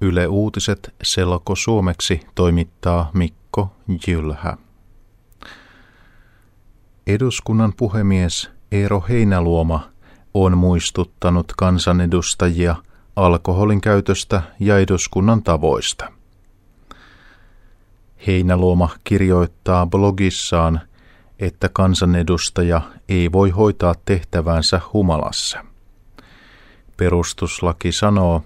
Yle Uutiset selko suomeksi toimittaa Mikko Jylhä. Eduskunnan puhemies Eero Heinäluoma on muistuttanut kansanedustajia alkoholin käytöstä ja eduskunnan tavoista. Heinäluoma kirjoittaa blogissaan, että kansanedustaja ei voi hoitaa tehtävänsä humalassa. Perustuslaki sanoo,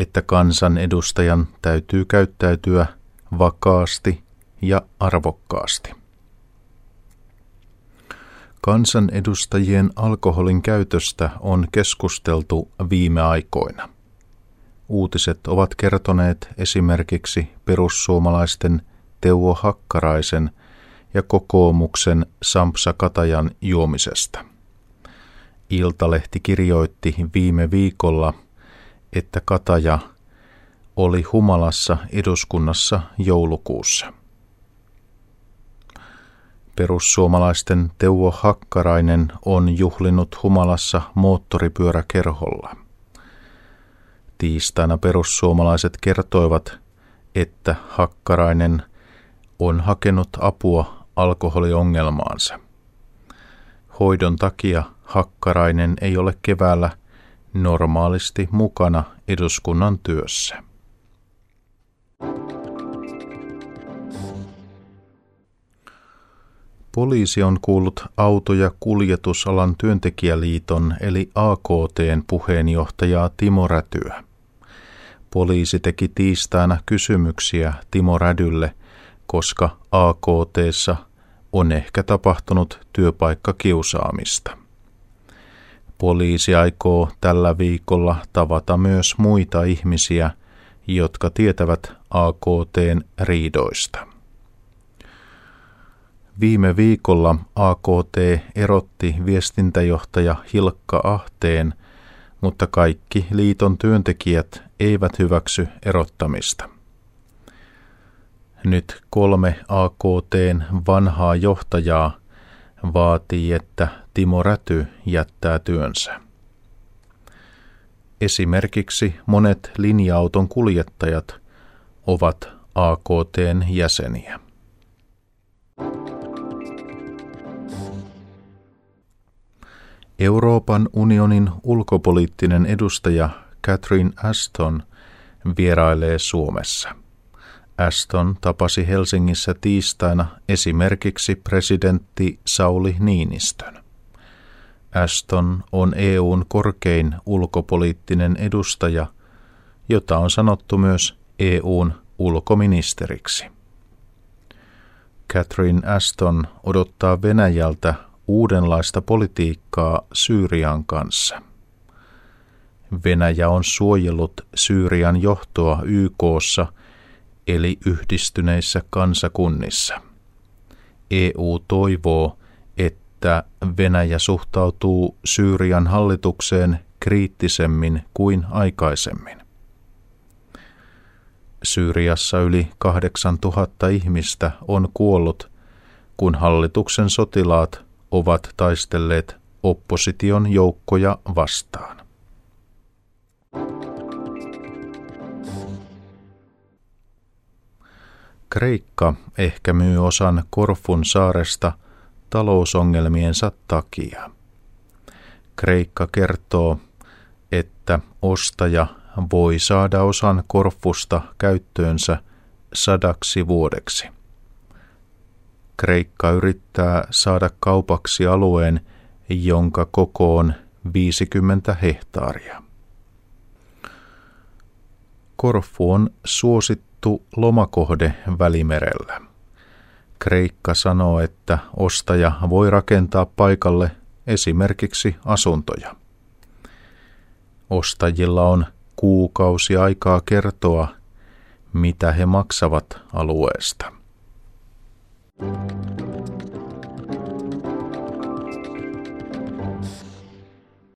että kansanedustajan täytyy käyttäytyä vakaasti ja arvokkaasti. Kansanedustajien alkoholin käytöstä on keskusteltu viime aikoina. Uutiset ovat kertoneet esimerkiksi perussuomalaisten Teuvo Hakkaraisen ja kokoomuksen Sampsa Katajan juomisesta. Iltalehti kirjoitti viime viikolla, että Kataja oli humalassa eduskunnassa joulukuussa. Perussuomalaisten Teuvo Hakkarainen on juhlinut humalassa moottoripyöräkerholla. Tiistaina perussuomalaiset kertoivat, että Hakkarainen on hakenut apua alkoholiongelmaansa. Hoidon takia Hakkarainen ei ole keväällä normaalisti mukana eduskunnan työssä. Poliisi on kuullut auto- ja kuljetusalan työntekijäliiton eli AKTn puheenjohtajaa Timo Rätyä. Poliisi teki tiistaina kysymyksiä Timo Rädylle, koska AKTssa on ehkä tapahtunut työpaikkakiusaamista. Poliisi aikoo tällä viikolla tavata myös muita ihmisiä, jotka tietävät AKTn riidoista. Viime viikolla AKT erotti viestintäjohtaja Hilkka Ahteen, mutta kaikki liiton työntekijät eivät hyväksy erottamista. Nyt kolme AKTn vanhaa johtajaa vaatii, että Timo Räty jättää työnsä. Esimerkiksi monet linja-auton kuljettajat ovat AKTn jäseniä. Euroopan unionin ulkopoliittinen edustaja Catherine Aston vierailee Suomessa. Aston tapasi Helsingissä tiistaina esimerkiksi presidentti Sauli Niinistön. Aston on EUn korkein ulkopoliittinen edustaja, jota on sanottu myös EUn ulkoministeriksi. Catherine Aston odottaa Venäjältä uudenlaista politiikkaa Syyrian kanssa. Venäjä on suojellut Syyrian johtoa YKssa eli yhdistyneissä kansakunnissa. EU toivoo, että Venäjä suhtautuu Syyrian hallitukseen kriittisemmin kuin aikaisemmin. Syyriassa yli 8000 ihmistä on kuollut, kun hallituksen sotilaat ovat taistelleet opposition joukkoja vastaan. Kreikka ehkä myy osan Korfun saaresta talousongelmiensa takia. Kreikka kertoo, että ostaja voi saada osan Korfusta käyttöönsä sadaksi vuodeksi. Kreikka yrittää saada kaupaksi alueen, jonka koko on 50 hehtaaria. Korfu on suosittu lomakohde Välimerellä. Kreikka sanoo, että ostaja voi rakentaa paikalle esimerkiksi asuntoja. Ostajilla on kuukausi aikaa kertoa, mitä he maksavat alueesta. Thank you.